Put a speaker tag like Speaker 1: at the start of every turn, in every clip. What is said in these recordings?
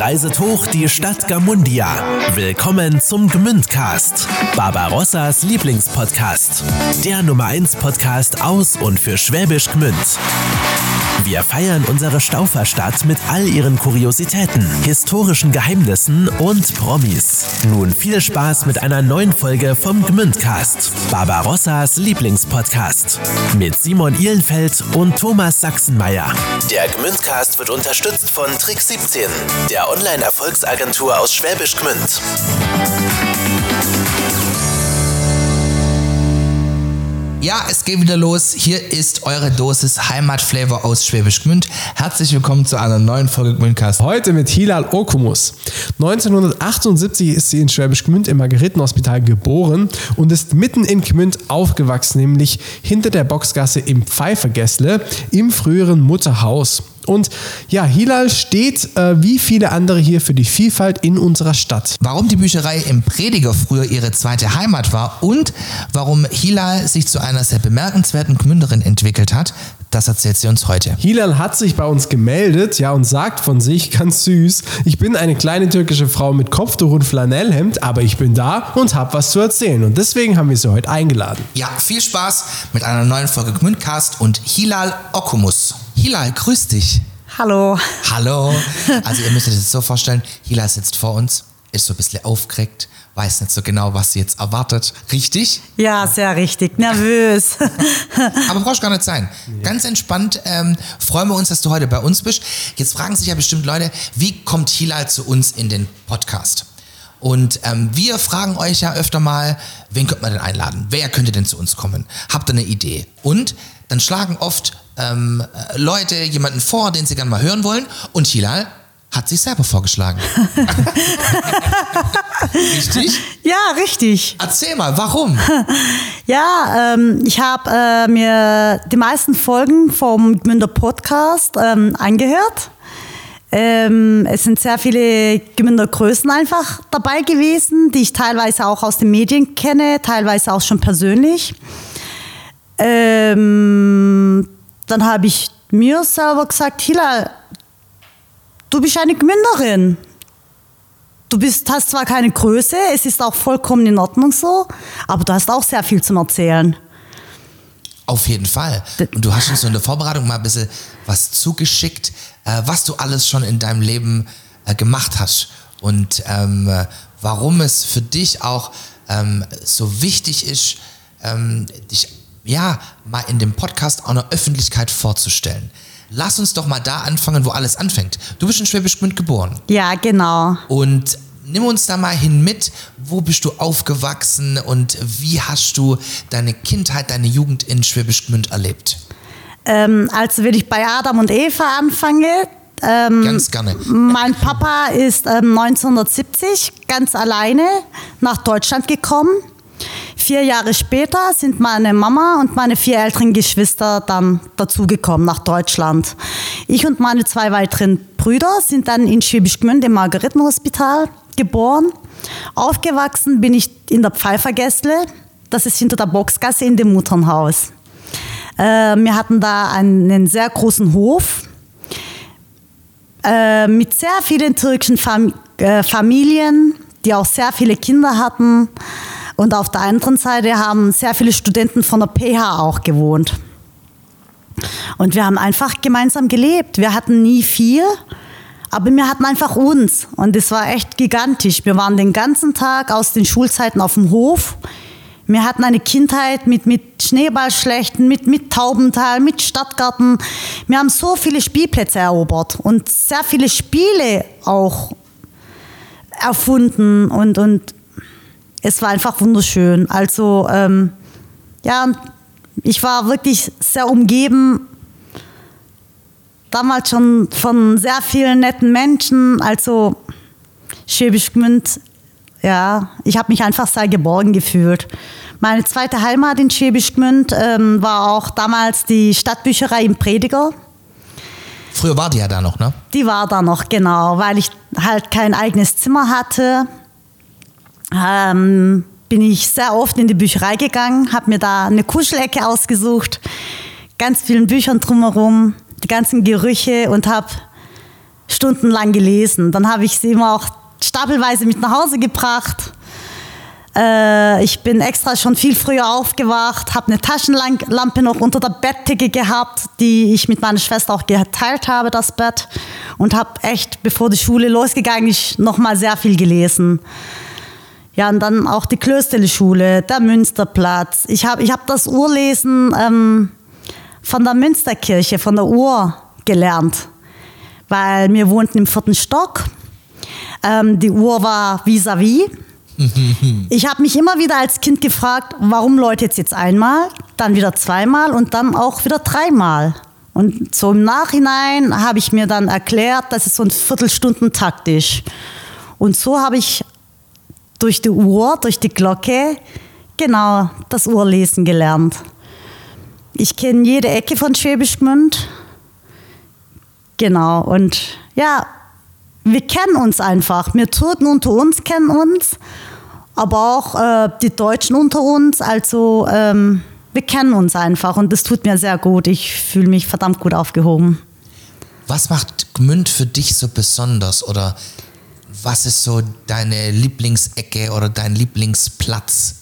Speaker 1: reiset hoch die Stadt Gamundia. Willkommen zum Gmündcast, Barbarossas Lieblingspodcast. Der Nummer 1 Podcast aus und für Schwäbisch Gmünd. Wir feiern unsere Stauferstadt mit all ihren Kuriositäten, historischen Geheimnissen und Promis. Nun viel Spaß mit einer neuen Folge vom Gmündcast, Barbarossas Lieblingspodcast. Mit Simon Ihlenfeld und Thomas Sachsenmeier. Der Gmündcast wird unterstützt von Trick 17, der Online-Erfolgsagentur aus Schwäbisch Gmünd.
Speaker 2: Ja, es geht wieder los. Hier ist eure Dosis Heimatflavor aus Schwäbisch Gmünd. Herzlich willkommen zu einer neuen Folge Gmündcast.
Speaker 3: Heute mit Hilal Okumus. 1978 ist sie in Schwäbisch Gmünd im Margaretenhospital geboren und ist mitten in Gmünd aufgewachsen, nämlich hinter der Boxgasse im Pfeifergässle im früheren Mutterhaus. Und ja, Hilal steht äh, wie viele andere hier für die Vielfalt in unserer Stadt.
Speaker 2: Warum die Bücherei im Prediger früher ihre zweite Heimat war und warum Hilal sich zu einer sehr bemerkenswerten Gmünderin entwickelt hat, das erzählt sie uns heute.
Speaker 3: Hilal hat sich bei uns gemeldet, ja, und sagt von sich ganz süß, ich bin eine kleine türkische Frau mit Kopftuch und Flanellhemd, aber ich bin da und habe was zu erzählen. Und deswegen haben wir sie heute eingeladen.
Speaker 2: Ja, viel Spaß mit einer neuen Folge Gmündcast und Hilal Okumus. Hilal, grüß dich.
Speaker 4: Hallo.
Speaker 2: Hallo. Also ihr müsst euch das so vorstellen, Hilal sitzt vor uns, ist so ein bisschen aufgeregt, weiß nicht so genau, was sie jetzt erwartet. Richtig?
Speaker 4: Ja, sehr richtig. Nervös.
Speaker 2: Aber brauchst gar nicht sein. Ganz entspannt ähm, freuen wir uns, dass du heute bei uns bist. Jetzt fragen sich ja bestimmt Leute, wie kommt Hilal zu uns in den Podcast? Und ähm, wir fragen euch ja öfter mal, wen könnte man denn einladen? Wer könnte denn zu uns kommen? Habt ihr eine Idee? Und dann schlagen oft ähm, äh, Leute jemanden vor, den sie gerne mal hören wollen. Und Hilal hat sich selber vorgeschlagen. richtig?
Speaker 4: Ja, richtig.
Speaker 2: Erzähl mal, warum?
Speaker 4: Ja, ähm, ich habe äh, mir die meisten Folgen vom Gmünder Podcast ähm, angehört. Ähm, es sind sehr viele Gmünder Größen einfach dabei gewesen, die ich teilweise auch aus den Medien kenne, teilweise auch schon persönlich. Ähm, dann habe ich mir selber gesagt, Hila, du bist eine Gmünderin. Du bist, hast zwar keine Größe, es ist auch vollkommen in Ordnung so, aber du hast auch sehr viel zum Erzählen.
Speaker 2: Auf jeden Fall. Und du hast uns so in der Vorbereitung mal ein bisschen was zugeschickt, äh, was du alles schon in deinem Leben äh, gemacht hast und ähm, äh, warum es für dich auch ähm, so wichtig ist, ähm, dich ja mal in dem Podcast auch einer Öffentlichkeit vorzustellen. Lass uns doch mal da anfangen, wo alles anfängt. Du bist in Schwäbisch Gmünd geboren.
Speaker 4: Ja, genau.
Speaker 2: Und nimm uns da mal hin mit, wo bist du aufgewachsen und wie hast du deine Kindheit, deine Jugend in Schwäbisch Gmünd erlebt?
Speaker 4: Ähm, also wenn ich bei Adam und Eva anfange, ähm,
Speaker 2: Ganz gerne.
Speaker 4: mein Papa ist ähm, 1970 ganz alleine nach Deutschland gekommen. Vier Jahre später sind meine Mama und meine vier älteren Geschwister dann dazugekommen nach Deutschland. Ich und meine zwei weiteren Brüder sind dann in Schwäbisch Gmünd im Margaretenhospital geboren. Aufgewachsen bin ich in der Pfeifergässle, das ist hinter der Boxgasse in dem Mutternhaus. Äh, wir hatten da einen sehr großen Hof äh, mit sehr vielen türkischen äh, Familien, die auch sehr viele Kinder hatten. Und auf der anderen Seite haben sehr viele Studenten von der PH auch gewohnt. Und wir haben einfach gemeinsam gelebt. Wir hatten nie viel, aber wir hatten einfach uns. Und es war echt gigantisch. Wir waren den ganzen Tag aus den Schulzeiten auf dem Hof. Wir hatten eine Kindheit mit, mit Schneeballschlechten, mit, mit Taubental, mit Stadtgarten. Wir haben so viele Spielplätze erobert und sehr viele Spiele auch erfunden und, und es war einfach wunderschön. Also ähm, ja, ich war wirklich sehr umgeben, damals schon von sehr vielen netten Menschen. Also Schwäbisch Gmünd, ja, ich habe mich einfach sehr geborgen gefühlt. Meine zweite Heimat in Schwäbisch Gmünd ähm, war auch damals die Stadtbücherei im Prediger.
Speaker 2: Früher war die ja da noch, ne?
Speaker 4: Die war da noch, genau, weil ich halt kein eigenes Zimmer hatte. Ähm, bin ich sehr oft in die Bücherei gegangen, habe mir da eine Kuschelecke ausgesucht, ganz vielen Büchern drumherum, die ganzen Gerüche und habe stundenlang gelesen. Dann habe ich sie immer auch stapelweise mit nach Hause gebracht. Äh, ich bin extra schon viel früher aufgewacht, habe eine Taschenlampe noch unter der Bettdecke gehabt, die ich mit meiner Schwester auch geteilt habe, das Bett. Und habe echt, bevor die Schule losgegangen ist, nochmal sehr viel gelesen. Ja, und dann auch die Klösterle-Schule, der Münsterplatz. Ich habe ich hab das Urlesen ähm, von der Münsterkirche, von der Uhr gelernt, weil wir wohnten im vierten Stock. Ähm, die Uhr war vis-à-vis. -vis. Ich habe mich immer wieder als Kind gefragt, warum läutet es jetzt einmal, dann wieder zweimal und dann auch wieder dreimal. Und so im Nachhinein habe ich mir dann erklärt, dass es so ein Viertelstunden-Takt ist. Und so habe ich durch die Uhr, durch die Glocke, genau das Uhrlesen gelernt. Ich kenne jede Ecke von Schwäbisch Gmünd. Genau, und ja, wir kennen uns einfach. Wir Türken unter uns kennen uns aber auch äh, die Deutschen unter uns. Also ähm, wir kennen uns einfach und das tut mir sehr gut. Ich fühle mich verdammt gut aufgehoben.
Speaker 2: Was macht Gmünd für dich so besonders oder was ist so deine Lieblingsecke oder dein Lieblingsplatz?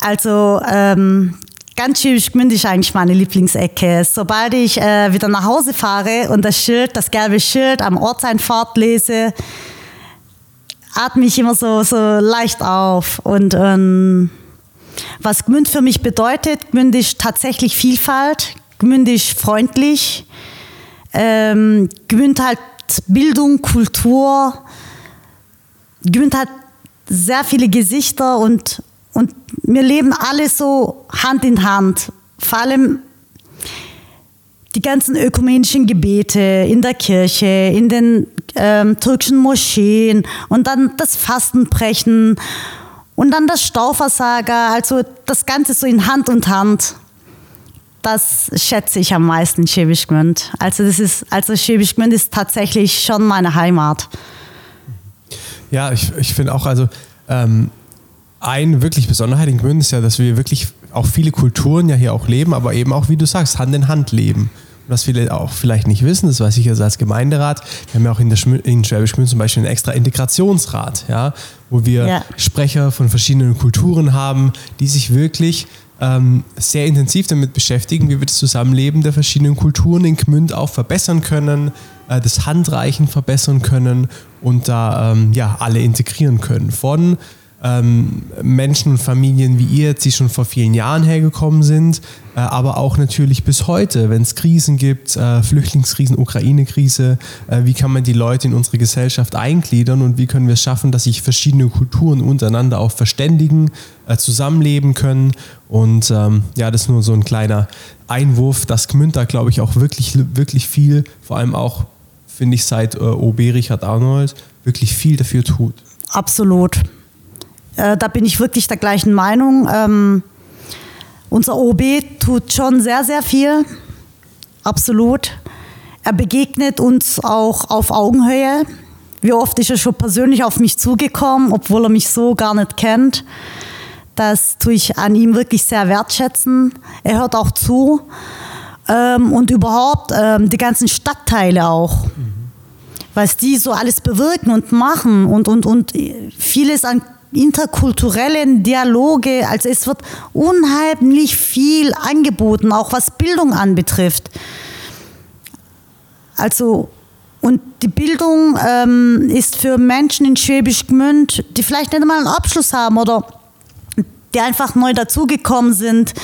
Speaker 4: Also ähm, ganz schwierig Gmünd ist eigentlich meine Lieblingsecke. Sobald ich äh, wieder nach Hause fahre und das Schild, das gelbe Schild am Ortseinfahrt lese, atme ich immer so, so leicht auf. Und ähm, was Gmünd für mich bedeutet, Gmünd ist tatsächlich Vielfalt, Gmünd ist freundlich, ähm, Gmünd hat Bildung, Kultur, Gmünd hat sehr viele Gesichter und, und wir leben alle so Hand in Hand. Vor allem die ganzen ökumenischen Gebete in der Kirche, in den ähm, türkischen Moscheen und dann das Fastenbrechen und dann das Stauversager, also das Ganze so in Hand und Hand. Das schätze ich am meisten in Schäbisch Gmünd. Also das ist, also Schäbisch Gmünd ist tatsächlich schon meine Heimat.
Speaker 3: Ja, ich, ich finde auch, also ähm, eine wirklich Besonderheit in Gmünd ist ja, dass wir wirklich auch viele Kulturen ja hier auch leben, aber eben auch, wie du sagst, Hand in Hand leben was viele auch vielleicht nicht wissen, das weiß ich jetzt als Gemeinderat, wir haben ja auch in, der Schmü in Schwäbisch Gmünd zum Beispiel einen extra Integrationsrat, ja, wo wir ja. Sprecher von verschiedenen Kulturen haben, die sich wirklich ähm, sehr intensiv damit beschäftigen, wie wir das Zusammenleben der verschiedenen Kulturen in Gmünd auch verbessern können, äh, das Handreichen verbessern können und da ähm, ja, alle integrieren können. Von ähm, Menschen und Familien wie ihr, die schon vor vielen Jahren hergekommen sind, äh, aber auch natürlich bis heute, wenn es Krisen gibt, äh, Flüchtlingskrisen, Ukraine-Krise, äh, wie kann man die Leute in unsere Gesellschaft eingliedern und wie können wir es schaffen, dass sich verschiedene Kulturen untereinander auch verständigen, äh, zusammenleben können. Und ähm, ja, das ist nur so ein kleiner Einwurf, dass Gmünd da, glaube ich, auch wirklich, wirklich viel, vor allem auch, finde ich, seit äh, OB Richard Arnold, wirklich viel dafür tut.
Speaker 4: Absolut. Äh, da bin ich wirklich der gleichen Meinung. Ähm, unser OB tut schon sehr, sehr viel. Absolut. Er begegnet uns auch auf Augenhöhe. Wie oft ist er schon persönlich auf mich zugekommen, obwohl er mich so gar nicht kennt. Das tue ich an ihm wirklich sehr wertschätzen. Er hört auch zu. Ähm, und überhaupt ähm, die ganzen Stadtteile auch. Mhm. Was die so alles bewirken und machen und, und, und vieles an interkulturellen Dialoge. Also es wird unheimlich viel angeboten, auch was Bildung anbetrifft. Also und die Bildung ähm, ist für Menschen in Schwäbisch Gmünd, die vielleicht nicht einmal einen Abschluss haben oder die einfach neu dazugekommen sind,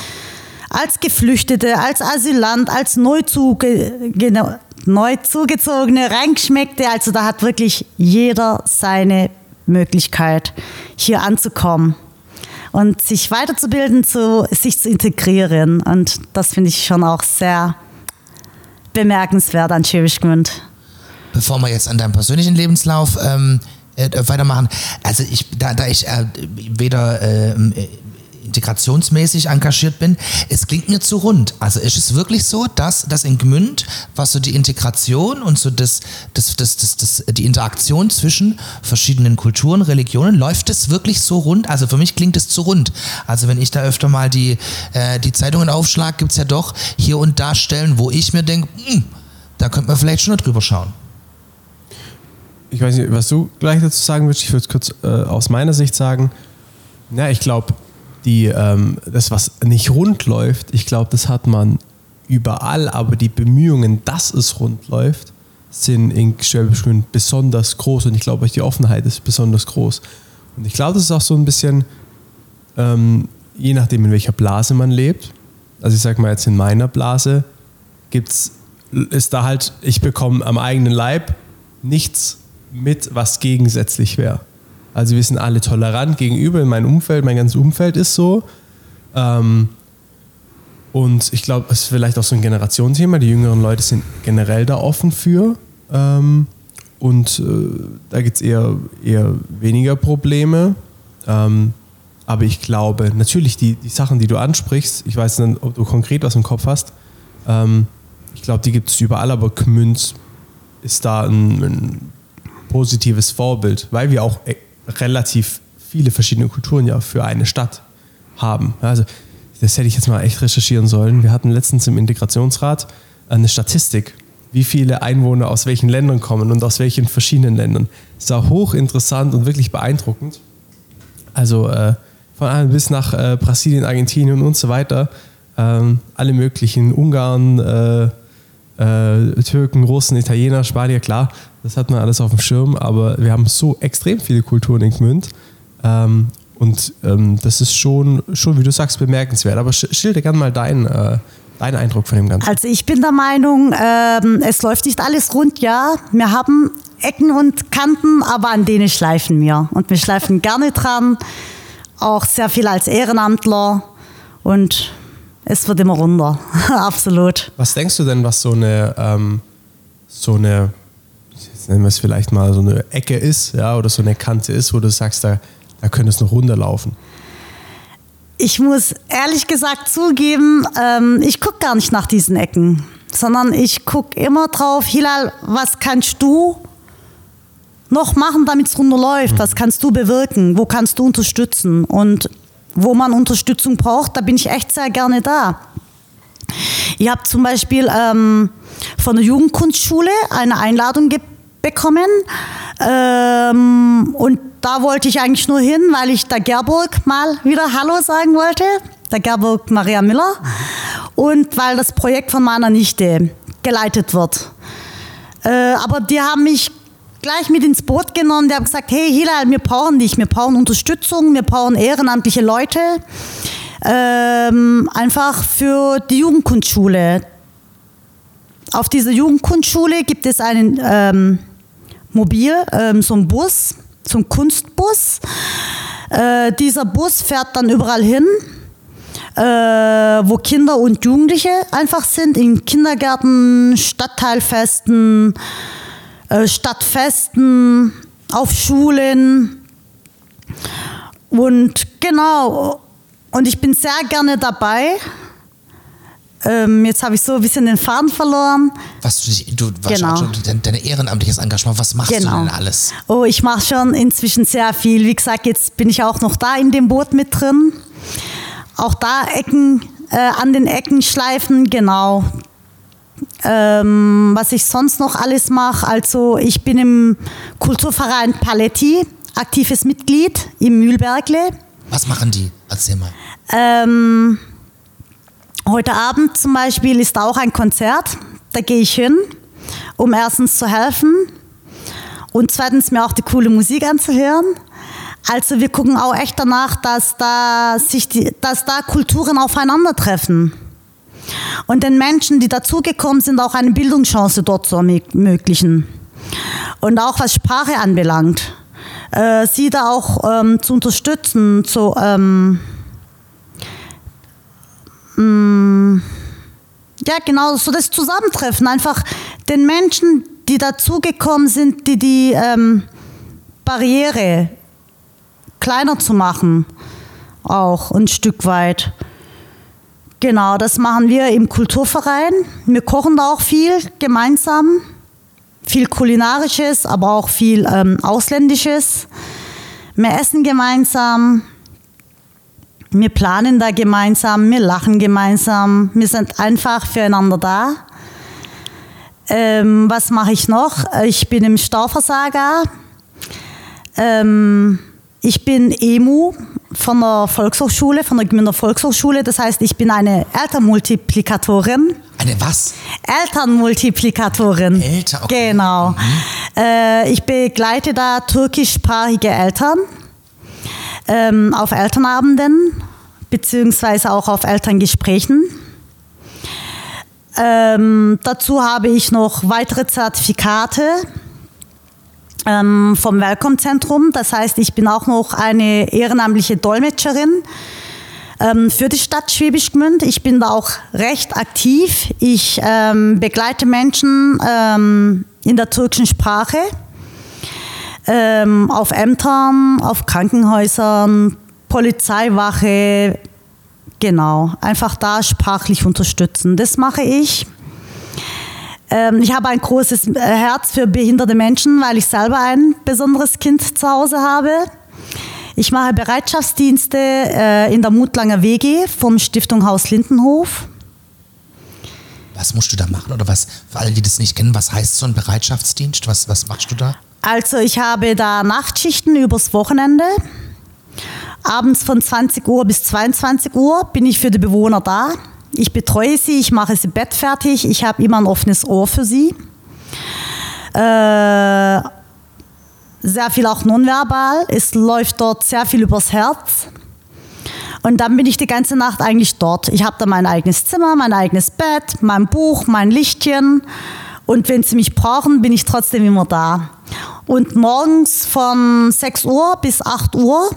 Speaker 4: als Geflüchtete, als Asylant, als Neuzuge, neu zugezogene, reingeschmeckte. Also da hat wirklich jeder seine Möglichkeit, hier anzukommen und sich weiterzubilden, zu, sich zu integrieren. Und das finde ich schon auch sehr bemerkenswert an Schwäbisch Gmünd.
Speaker 2: Bevor wir jetzt an deinem persönlichen Lebenslauf ähm, äh, weitermachen, also ich, da, da ich äh, weder äh, integrationsmäßig engagiert bin, es klingt mir zu rund. Also ist es wirklich so, dass das in Gmünd, was so die Integration und so das, das, das, das, das, die Interaktion zwischen verschiedenen Kulturen, Religionen, läuft es wirklich so rund? Also für mich klingt es zu rund. Also wenn ich da öfter mal die, äh, die Zeitungen aufschlage, gibt es ja doch hier und da Stellen, wo ich mir denke, hm, da könnte man vielleicht schon drüber schauen.
Speaker 3: Ich weiß nicht, was du gleich dazu sagen würdest. Ich würde es kurz äh, aus meiner Sicht sagen. Ja, ich glaube, die, ähm, das, was nicht rund läuft, ich glaube, das hat man überall, aber die Bemühungen, dass es rund läuft, sind in Schwäbisch Gmünd besonders groß und ich glaube, die Offenheit ist besonders groß. Und ich glaube, das ist auch so ein bisschen, ähm, je nachdem, in welcher Blase man lebt. Also ich sage mal jetzt in meiner Blase gibt's, ist da halt, ich bekomme am eigenen Leib nichts mit, was gegensätzlich wäre. Also wir sind alle tolerant gegenüber in meinem Umfeld, mein ganzes Umfeld ist so. Ähm, und ich glaube, es ist vielleicht auch so ein Generationsthema. Die jüngeren Leute sind generell da offen für. Ähm, und äh, da gibt es eher, eher weniger Probleme. Ähm, aber ich glaube, natürlich die, die Sachen, die du ansprichst, ich weiß nicht, ob du konkret was im Kopf hast, ähm, ich glaube, die gibt es überall, aber Gmünd ist da ein, ein positives Vorbild, weil wir auch äh, relativ viele verschiedene Kulturen ja für eine Stadt haben. Also das hätte ich jetzt mal echt recherchieren sollen. Wir hatten letztens im Integrationsrat eine Statistik, wie viele Einwohner aus welchen Ländern kommen und aus welchen verschiedenen Ländern. Das war hochinteressant und wirklich beeindruckend. Also äh, von allem bis nach äh, Brasilien, Argentinien und so weiter. Ähm, alle möglichen, Ungarn, äh, äh Türken, Russen, Italiener, Spanier, klar, das hat man alles auf dem Schirm, aber wir haben so extrem viele Kulturen in Gmünd. Ähm, und ähm, das ist schon, schon, wie du sagst, bemerkenswert. Aber schilder gerne mal deinen, äh, deinen Eindruck von dem Ganzen.
Speaker 4: Also ich bin der Meinung, ähm, es läuft nicht alles rund, ja. Wir haben Ecken und Kanten, aber an denen schleifen wir. Und wir schleifen gerne dran, auch sehr viel als Ehrenamtler. Und es wird immer runter, absolut.
Speaker 3: Was denkst du denn, was so eine, ähm, so eine, wir es vielleicht mal so eine Ecke ist, ja, oder so eine Kante ist, wo du sagst, da da könnte es noch runterlaufen.
Speaker 4: Ich muss ehrlich gesagt zugeben, ähm, ich gucke gar nicht nach diesen Ecken, sondern ich gucke immer drauf, Hilal, was kannst du noch machen, damit es runterläuft? Was kannst du bewirken? Wo kannst du unterstützen? Und wo man Unterstützung braucht, da bin ich echt sehr gerne da. Ihr habt zum Beispiel ähm, von der Jugendkunstschule eine Einladung bekommen ähm, und da wollte ich eigentlich nur hin, weil ich der Gerburg mal wieder Hallo sagen wollte, der Gerburg Maria Müller, und weil das Projekt von meiner Nichte geleitet wird. Äh, aber die haben mich gleich mit ins Boot genommen. Die haben gesagt, hey Hilal, wir brauchen dich, wir brauchen Unterstützung, wir brauchen ehrenamtliche Leute. Ähm, einfach für die Jugendkunstschule. Auf dieser Jugendkunstschule gibt es einen ähm, Mobil, ähm, so ein Bus, so ein Kunstbus. Äh, dieser Bus fährt dann überall hin, äh, wo Kinder und Jugendliche einfach sind, in Kindergärten, Stadtteilfesten, äh, Stadtfesten, auf Schulen. Und genau, und ich bin sehr gerne dabei. Ähm, jetzt habe ich so ein bisschen den Faden verloren.
Speaker 2: Was du, du genau. schon dein, dein ehrenamtliches Engagement, was machst genau. du denn alles?
Speaker 4: Oh, ich mache schon inzwischen sehr viel. Wie gesagt, jetzt bin ich auch noch da in dem Boot mit drin. Auch da Ecken, äh, an den Ecken schleifen, genau. Ähm, was ich sonst noch alles mache, also ich bin im Kulturverein Paletti, aktives Mitglied im Mühlbergle.
Speaker 2: Was machen die? Erzähl mal.
Speaker 4: Ähm, Heute Abend zum Beispiel ist auch ein Konzert. Da gehe ich hin, um erstens zu helfen und zweitens mir auch die coole Musik anzuhören. Also wir gucken auch echt danach, dass da, sich die, dass da Kulturen aufeinandertreffen. Und den Menschen, die dazugekommen sind, auch eine Bildungschance dort zu ermöglichen. Und auch was Sprache anbelangt, äh, sie da auch ähm, zu unterstützen, zu, ähm, Mm, ja, genau, so das Zusammentreffen, einfach den Menschen, die dazugekommen sind, die die ähm, Barriere kleiner zu machen, auch ein Stück weit. Genau, das machen wir im Kulturverein. Wir kochen da auch viel gemeinsam, viel kulinarisches, aber auch viel ähm, ausländisches. Wir essen gemeinsam, wir planen da gemeinsam, wir lachen gemeinsam, wir sind einfach füreinander da. Ähm, was mache ich noch? Ich bin im Stauversager. Ähm, ich bin EMU von der Volkshochschule, von der Gmünder Volkshochschule. Das heißt, ich bin eine Elternmultiplikatorin.
Speaker 2: Eine was?
Speaker 4: Elternmultiplikatorin.
Speaker 2: Eltern, okay.
Speaker 4: Genau. Äh, ich begleite da türkischsprachige Eltern ähm, auf Elternabenden beziehungsweise auch auf Elterngesprächen. Ähm, dazu habe ich noch weitere Zertifikate ähm, vom Welcome-Zentrum. Das heißt, ich bin auch noch eine ehrenamtliche Dolmetscherin ähm, für die Stadt Schwäbisch Gmünd. Ich bin da auch recht aktiv. Ich ähm, begleite Menschen ähm, in der türkischen Sprache ähm, auf Ämtern, auf Krankenhäusern, Polizeiwache, genau, einfach da sprachlich unterstützen. Das mache ich. Ähm, ich habe ein großes äh, Herz für behinderte Menschen, weil ich selber ein besonderes Kind zu Hause habe. Ich mache Bereitschaftsdienste äh, in der Mutlanger WG vom Stiftung Haus Lindenhof.
Speaker 2: Was musst du da machen? Oder was, für alle, die das nicht kennen, was heißt so ein Bereitschaftsdienst? Was, was machst du da?
Speaker 4: Also ich habe da Nachtschichten übers Wochenende. Abends von 20 Uhr bis 22 Uhr bin ich für die Bewohner da. Ich betreue sie, ich mache sie bettfertig, ich habe immer ein offenes Ohr für sie. Äh, sehr viel auch nonverbal. Es läuft dort sehr viel übers Herz. Und dann bin ich die ganze Nacht eigentlich dort. Ich habe da mein eigenes Zimmer, mein eigenes Bett, mein Buch, mein Lichtchen. Und wenn sie mich brauchen, bin ich trotzdem immer da. Und morgens von 6 Uhr bis 8 Uhr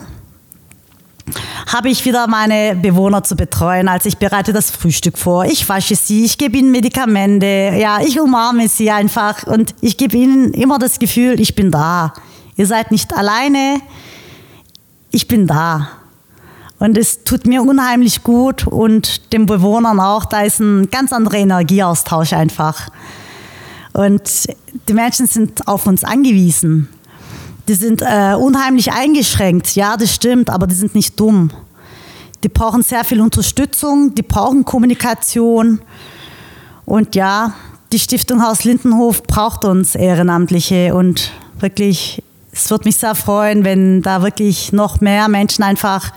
Speaker 4: habe ich wieder meine Bewohner zu betreuen. Also ich bereite das Frühstück vor, ich wasche sie, ich gebe ihnen Medikamente, ja, ich umarme sie einfach und ich gebe ihnen immer das Gefühl, ich bin da. Ihr seid nicht alleine, ich bin da. Und es tut mir unheimlich gut und den Bewohnern auch, da ist ein ganz anderer Energieaustausch einfach. Und die Menschen sind auf uns angewiesen. Die sind äh, unheimlich eingeschränkt, ja, das stimmt, aber die sind nicht dumm. Die brauchen sehr viel Unterstützung, die brauchen Kommunikation. Und ja, die Stiftung Haus Lindenhof braucht uns Ehrenamtliche und wirklich, es würde mich sehr freuen, wenn da wirklich noch mehr Menschen einfach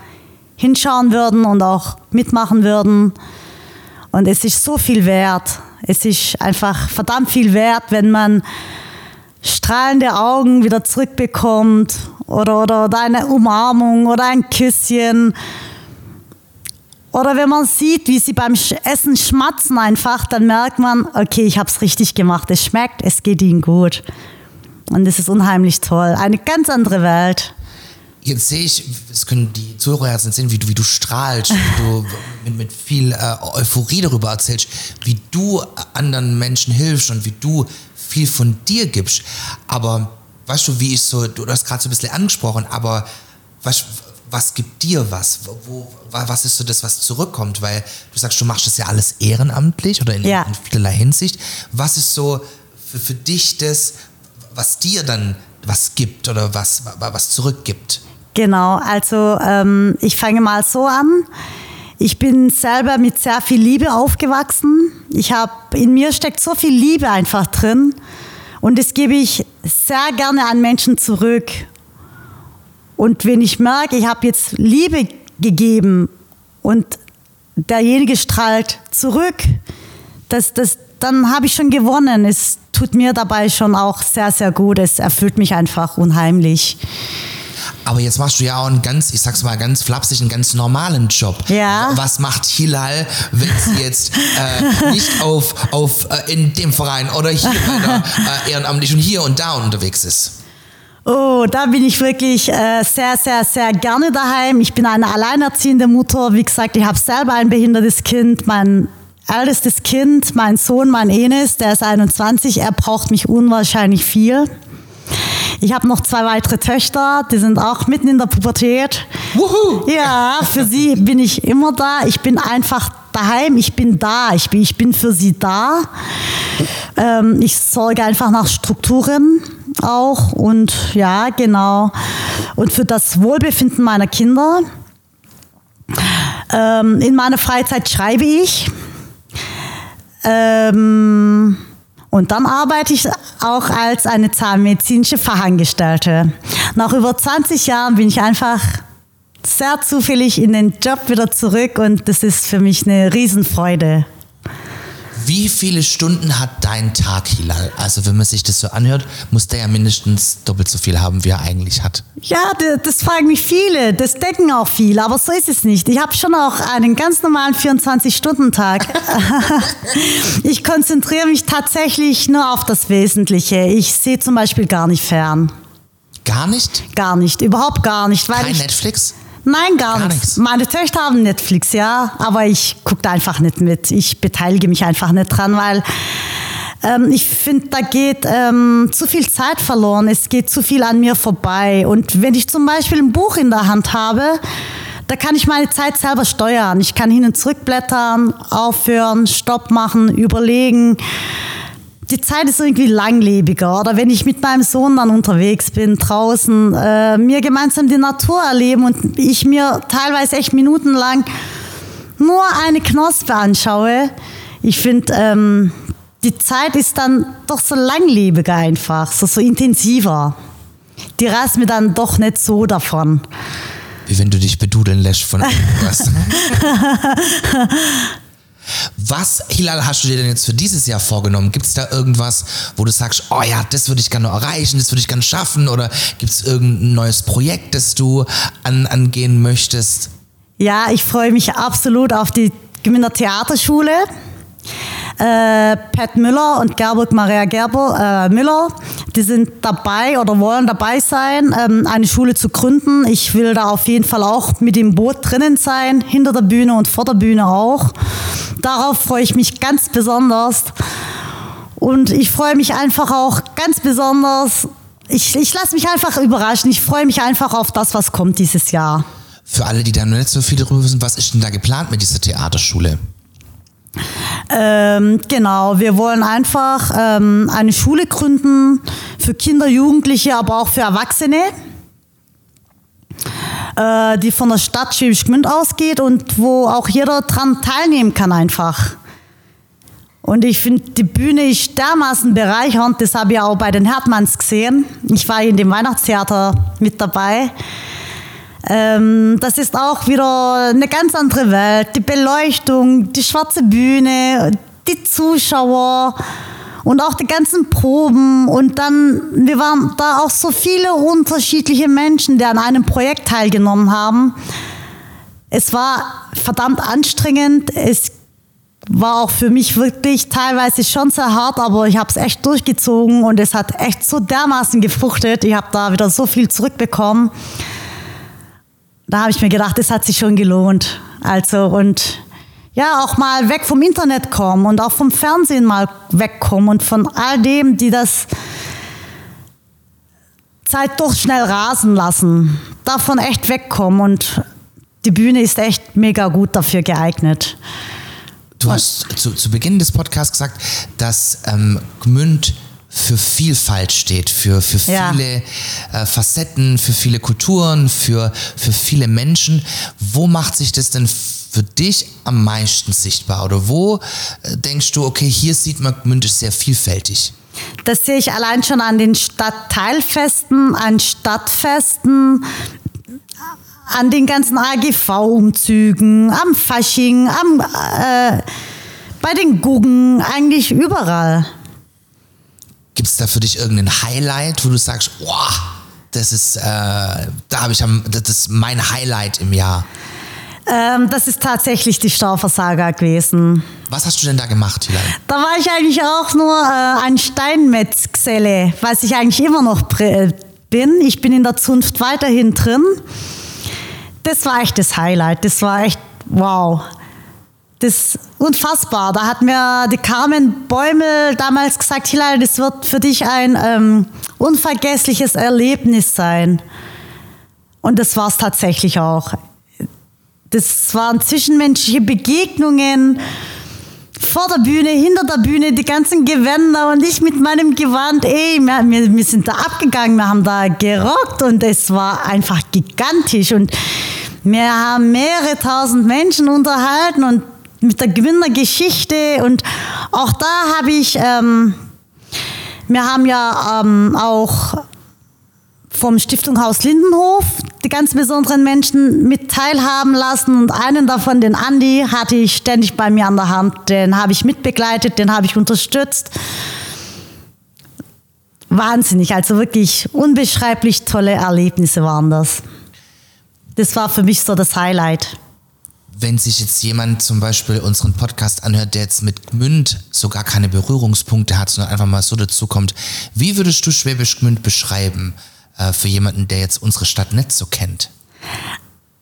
Speaker 4: hinschauen würden und auch mitmachen würden. Und es ist so viel wert. Es ist einfach verdammt viel wert, wenn man strahlende Augen wieder zurückbekommt oder, oder, oder eine Umarmung oder ein Küsschen. Oder wenn man sieht, wie sie beim Essen schmatzen einfach, dann merkt man, okay, ich habe es richtig gemacht, es schmeckt, es geht ihnen gut. Und das ist unheimlich toll. Eine ganz andere Welt.
Speaker 2: Jetzt sehe ich, das können die Zuhörer jetzt sehen, wie du, wie du strahlst, wie du mit, mit viel äh, Euphorie darüber erzählst, wie du anderen Menschen hilfst und wie du viel von dir gibst. Aber weißt du, wie ich so, du hast gerade so ein bisschen angesprochen, aber was, was gibt dir was? Wo, was ist so das, was zurückkommt? Weil du sagst, du machst das ja alles ehrenamtlich oder in,
Speaker 4: Ja.
Speaker 2: in vielerlei Hinsicht. Was ist so für, für dich das, was dir dann was gibt oder was, was zurückgibt?
Speaker 4: Genau, also ähm, ich fange mal so an. Ich bin selber mit sehr viel Liebe aufgewachsen. Ich habe in mir steckt so viel Liebe einfach drin und das gebe ich sehr gerne an Menschen zurück. Und wenn ich merke, ich habe jetzt Liebe gegeben und derjenige strahlt zurück, das, das, dann habe ich schon gewonnen. Es tut mir dabei schon auch sehr, sehr gut. Es erfüllt mich einfach unheimlich.
Speaker 2: Aber jetzt machst du ja auch einen ganz, ich sag's mal ganz flapsig, einen ganz normalen Job.
Speaker 4: Ja.
Speaker 2: Was macht Hilal, wenn sie jetzt äh, nicht auf, auf äh, in dem Verein oder hier der äh, Ehrenamtlichen hier und da unterwegs ist?
Speaker 4: Oh, da bin ich wirklich äh, sehr, sehr, sehr gerne daheim. Ich bin eine alleinerziehende Mutter. Wie gesagt, ich habe selber ein behindertes Kind. Mein ältestes Kind, mein Sohn, mein Enes, der ist 21. Er braucht mich unwahrscheinlich viel. Ich habe noch zwei weitere Töchter, die sind auch mitten in der Pubertät.
Speaker 2: Wuhu!
Speaker 4: Ja, für sie bin ich immer da. Ich bin einfach daheim, ich bin da, ich bin, ich bin für sie da. Ähm, ich sorge einfach nach Strukturen auch und ja, genau. Und für das Wohlbefinden meiner Kinder. Ähm, in meiner Freizeit schreibe ich. Ähm, Und dann arbeite ich auch als eine zahnmedizinische Fachangestellte. Nach über 20 Jahren bin ich einfach sehr zufällig in den Job wieder zurück und das ist für mich eine Riesenfreude.
Speaker 2: Wie viele Stunden hat dein Tag, Hilal? Also wenn man sich das so anhört, muss der ja mindestens doppelt so viel haben, wie er eigentlich hat.
Speaker 4: Ja, das fragen mich viele, das denken auch viele, aber so ist es nicht. Ich habe schon auch einen ganz normalen 24-Stunden-Tag. ich konzentriere mich tatsächlich nur auf das Wesentliche. Ich sehe zum Beispiel gar nicht fern.
Speaker 2: Gar nicht?
Speaker 4: Gar nicht, überhaupt gar nicht.
Speaker 2: Weil Kein
Speaker 4: ich,
Speaker 2: Netflix?
Speaker 4: Nein, gar, gar nichts. Meine Töchter haben Netflix, ja, aber ich gucke einfach nicht mit. Ich beteilige mich einfach nicht dran, weil ähm, ich finde, da geht ähm, zu viel Zeit verloren. Es geht zu viel an mir vorbei. Und wenn ich zum Beispiel ein Buch in der Hand habe, da kann ich meine Zeit selber steuern. Ich kann hin und zurück blättern, aufhören, Stopp machen, überlegen die Zeit ist irgendwie langlebiger. Oder wenn ich mit meinem Sohn dann unterwegs bin, draußen, äh, mir gemeinsam die Natur erleben und ich mir teilweise echt minutenlang nur eine Knospe anschaue. Ich finde, ähm, die Zeit ist dann doch so langlebiger einfach, so, so intensiver. Die reißt mir dann doch nicht so davon.
Speaker 2: Wie wenn du dich bedudeln lässt von irgendwas. Was, Hilal, hast du dir denn jetzt für dieses Jahr vorgenommen? Gibt es da irgendwas, wo du sagst, oh ja, das würde ich gerne erreichen, das würde ich gerne schaffen? Oder gibt es irgendein neues Projekt, das du an, angehen möchtest?
Speaker 4: Ja, ich freue mich absolut auf die Gmünder Theaterschule. Äh, Pat Müller und Gerburg Maria Gerber, äh, Müller, die sind dabei oder wollen dabei sein, ähm, eine Schule zu gründen. Ich will da auf jeden Fall auch mit dem Boot drinnen sein, hinter der Bühne und vor der Bühne auch. Darauf freue ich mich ganz besonders. Und ich freue mich einfach auch ganz besonders. Ich, ich lasse mich einfach überraschen. Ich freue mich einfach auf das, was kommt dieses Jahr.
Speaker 2: Für alle, die da noch nicht so viel darüber wissen, was ist denn da geplant mit dieser Theaterschule?
Speaker 4: Ähm, genau, wir wollen einfach ähm, eine Schule gründen für Kinder, Jugendliche, aber auch für Erwachsene, äh, die von der Stadt Schwäbisch Gmünd ausgeht und wo auch jeder dran teilnehmen kann einfach. Und ich finde, die Bühne ist dermaßen bereichernd, das habe ich auch bei den Herdmanns gesehen. Ich war in dem Weihnachtstheater mit dabei. Ähm, das ist auch wieder eine ganz andere Welt. Die Beleuchtung, die schwarze Bühne, die Zuschauer und auch die ganzen Proben. Und dann, wir waren da auch so viele unterschiedliche Menschen, die an einem Projekt teilgenommen haben. Es war verdammt anstrengend. Es war auch für mich wirklich teilweise schon sehr hart, aber ich habe es echt durchgezogen und es hat echt so dermaßen gefruchtet. Ich habe da wieder so viel zurückbekommen da habe ich mir gedacht, es hat sich schon gelohnt. Also und ja, auch mal weg vom Internet kommen und auch vom Fernsehen mal wegkommen und von all dem, die das Zeit doch schnell rasen lassen. Davon echt wegkommen und die Bühne ist echt mega gut dafür geeignet.
Speaker 2: Du hast zu, zu Beginn des Podcasts gesagt, dass ähm, Gmünd für Vielfalt steht, für, für viele ja. äh, Facetten, für viele Kulturen, für, für viele Menschen. Wo macht sich das denn für dich am meisten sichtbar? Oder wo äh, denkst du, okay, hier sieht man, Gmünd ist sehr vielfältig?
Speaker 4: Das sehe ich allein schon an den Stadtteilfesten, an Stadtfesten, an den ganzen AGV-Umzügen, am Fasching, am, äh, bei den Guggen, eigentlich überall.
Speaker 2: Gibt es da für dich irgendein Highlight, wo du sagst, boah, das ist, äh, da habe ich am, das ist mein Highlight im Jahr?
Speaker 4: Ähm, das ist tatsächlich die Staufersaga gewesen.
Speaker 2: Was hast du denn da gemacht, Hilal?
Speaker 4: Da war ich eigentlich auch nur äh, ein Steinmetzgeselle, was ich eigentlich immer noch bin. Ich bin in der Zunft weiterhin drin. Das war echt das Highlight. Das war echt wow. Das ist unfassbar. Da hat mir die Carmen Bäumel damals gesagt, Hilal, das wird für dich ein ähm, unvergessliches Erlebnis sein. Und das war es tatsächlich auch. Das waren zwischenmenschliche Begegnungen vor der Bühne, hinter der Bühne, die ganzen Gewänder und ich mit meinem Gewand, ey, wir, wir sind da abgegangen, wir haben da gerockt und es war einfach gigantisch und wir haben mehrere tausend Menschen unterhalten und mit der Gewinnergeschichte und auch da habe ich ähm, Wir haben ja ähm, auch vom Stiftung Haus Lindenhof die ganz besonderen Menschen mit teilhaben lassen und einen davon, den Andi, hatte ich ständig bei mir an der Hand. Den habe ich mitbegleitet, den habe ich unterstützt. Wahnsinnig, also wirklich unbeschreiblich tolle Erlebnisse waren das. Das war für mich so das Highlight
Speaker 2: wenn sich jetzt jemand zum Beispiel unseren Podcast anhört, der jetzt mit Gmünd so gar keine Berührungspunkte hat, sondern einfach mal so dazukommt, wie würdest du Schwäbisch Gmünd beschreiben äh, für jemanden, der jetzt unsere Stadt nicht so kennt?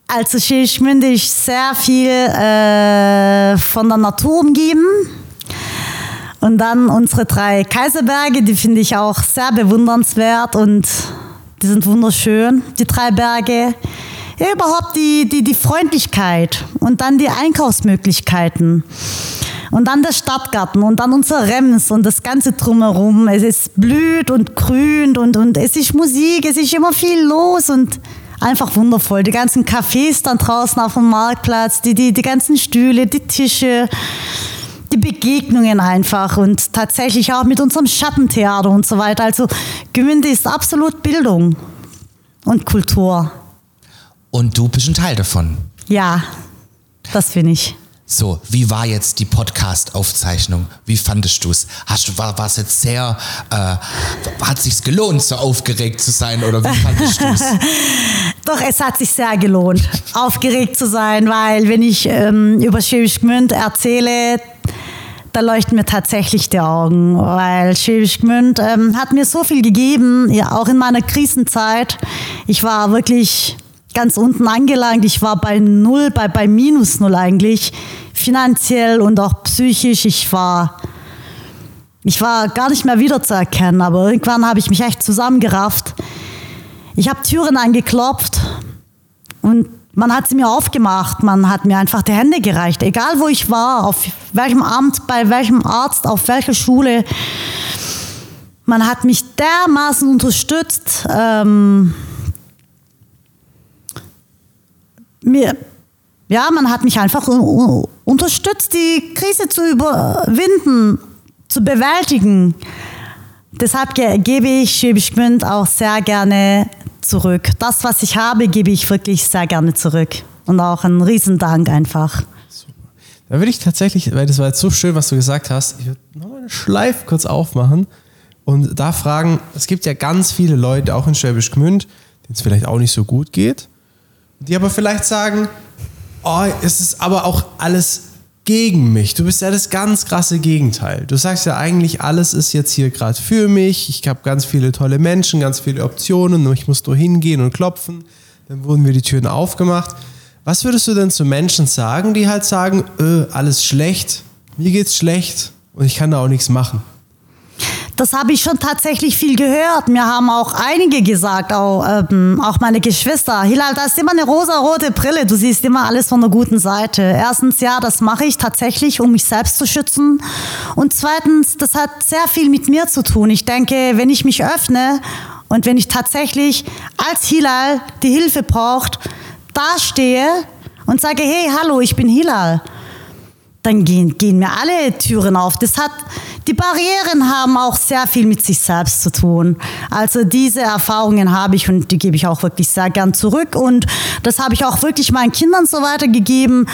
Speaker 4: Also Schwäbisch Gmünd ist sehr viel äh, von der Natur umgeben. Und dann unsere drei Kaiserberge, die finde ich auch sehr bewundernswert und die sind wunderschön, die drei Berge ja, überhaupt die, die, die Freundlichkeit und dann die Einkaufsmöglichkeiten. Und dann der Stadtgarten und dann unser Rems und das Ganze drumherum. Es ist blüht und grünt und, und es ist Musik, es ist immer viel los und einfach wundervoll. Die ganzen Cafés dann draußen auf dem Marktplatz, die, die, die ganzen Stühle, die Tische, die Begegnungen einfach und tatsächlich auch mit unserem Schattentheater und so weiter. Also Gemünde ist absolut Bildung und Kultur.
Speaker 2: Und du bist ein Teil davon.
Speaker 4: Ja, das finde ich.
Speaker 2: So, wie war jetzt die Podcast-Aufzeichnung? Wie fandest du es? Hast war es jetzt sehr, äh, hat sich's gelohnt, so aufgeregt zu sein oder wie fandest du es?
Speaker 4: Doch, es hat sich sehr gelohnt, aufgeregt zu sein, weil wenn ich ähm, über Schwäbisch Gmünd erzähle, da leuchten mir tatsächlich die Augen, weil Schwäbisch Gmünd ähm, hat mir so viel gegeben, ja, auch in meiner Krisenzeit. Ich war wirklich ganz unten angelangt. Ich war bei null, bei, bei minus null eigentlich, finanziell und auch psychisch. Ich war, ich war gar nicht mehr wiederzuerkennen, aber irgendwann habe ich mich echt zusammengerafft. Ich habe Türen angeklopft und man hat sie mir aufgemacht, man hat mir einfach die Hände gereicht, egal wo ich war, auf welchem Amt, bei welchem Arzt, auf welcher Schule. Man hat mich dermaßen unterstützt. Ähm, mir, ja, man hat mich einfach unterstützt, die Krise zu überwinden, zu bewältigen. Deshalb gebe ich Schwäbisch Gmünd auch sehr gerne zurück. Das, was ich habe, gebe ich wirklich sehr gerne zurück. Und auch einen Riesendank einfach.
Speaker 3: Da würde ich tatsächlich, weil das war jetzt so schön, was du gesagt hast, ich würde nochmal eine Schleife kurz aufmachen und da fragen, es gibt ja ganz viele Leute, auch in Schwäbisch Gmünd, denen es vielleicht auch nicht so gut geht die aber vielleicht sagen, oh, es ist aber auch alles gegen mich. Du bist ja das ganz krasse Gegenteil. Du sagst ja eigentlich, alles ist jetzt hier gerade für mich. Ich habe ganz viele tolle Menschen, ganz viele Optionen. Ich muss nur hingehen und klopfen. Dann wurden mir die Türen aufgemacht. Was würdest du denn zu Menschen sagen, die halt sagen, öh, alles schlecht, mir geht's schlecht und ich kann da auch nichts machen?
Speaker 4: Das habe ich schon tatsächlich viel gehört. Mir haben auch einige gesagt, auch, ähm, auch meine Geschwister. Hilal, da ist immer eine rosa-rote Brille. Du siehst immer alles von der guten Seite. Erstens, ja, das mache ich tatsächlich, um mich selbst zu schützen. Und zweitens, das hat sehr viel mit mir zu tun. Ich denke, wenn ich mich öffne und wenn ich tatsächlich als Hilal die Hilfe braucht, dastehe und sage, hey, hallo, ich bin Hilal dann gehen, gehen mir alle Türen auf. Das hat, die Barrieren haben auch sehr viel mit sich selbst zu tun. Also diese Erfahrungen habe ich und die gebe ich auch wirklich sehr gern zurück und das habe ich auch wirklich meinen Kindern so weitergegeben.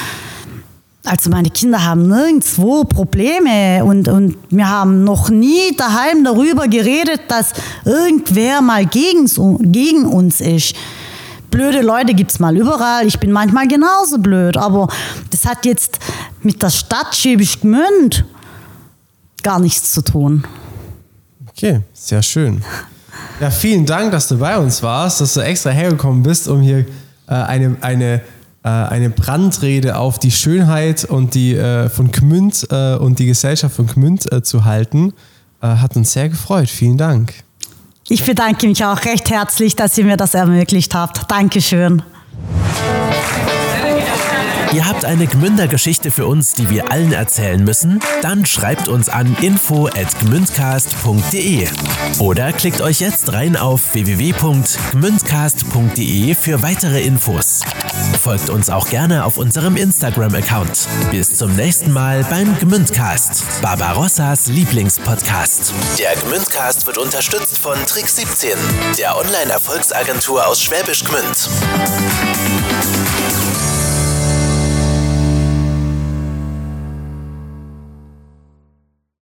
Speaker 4: Also meine Kinder haben nirgendwo Probleme und, und wir haben noch nie daheim darüber geredet, dass irgendwer mal gegen, gegen uns ist blöde Leute gibt es mal überall. Ich bin manchmal genauso blöd, aber das hat jetzt mit der Stadt Schäbisch Gmünd gar nichts zu tun.
Speaker 3: Okay, sehr schön. Ja, vielen Dank, dass du bei uns warst, dass du extra hergekommen bist, um hier äh, eine, eine, äh, eine Brandrede auf die Schönheit und die äh, von Gmünd äh, und die Gesellschaft von Gmünd äh, zu halten. Äh, hat uns sehr gefreut. Vielen Dank.
Speaker 4: Ich bedanke mich auch recht herzlich, dass ihr mir das ermöglicht habt. Dankeschön.
Speaker 1: Ihr habt eine Gmünder Geschichte für uns, die wir allen erzählen müssen? Dann schreibt uns an info@gmündcast.de oder klickt euch jetzt rein auf www.gmündcast.de für weitere Infos. Folgt uns auch gerne auf unserem Instagram-Account. Bis zum nächsten Mal beim Gmündcast, Barbarossas Lieblingspodcast. Der Gmündcast wird unterstützt von Trick 17, der Online-Erfolgsagentur aus Schwäbisch Gmünd.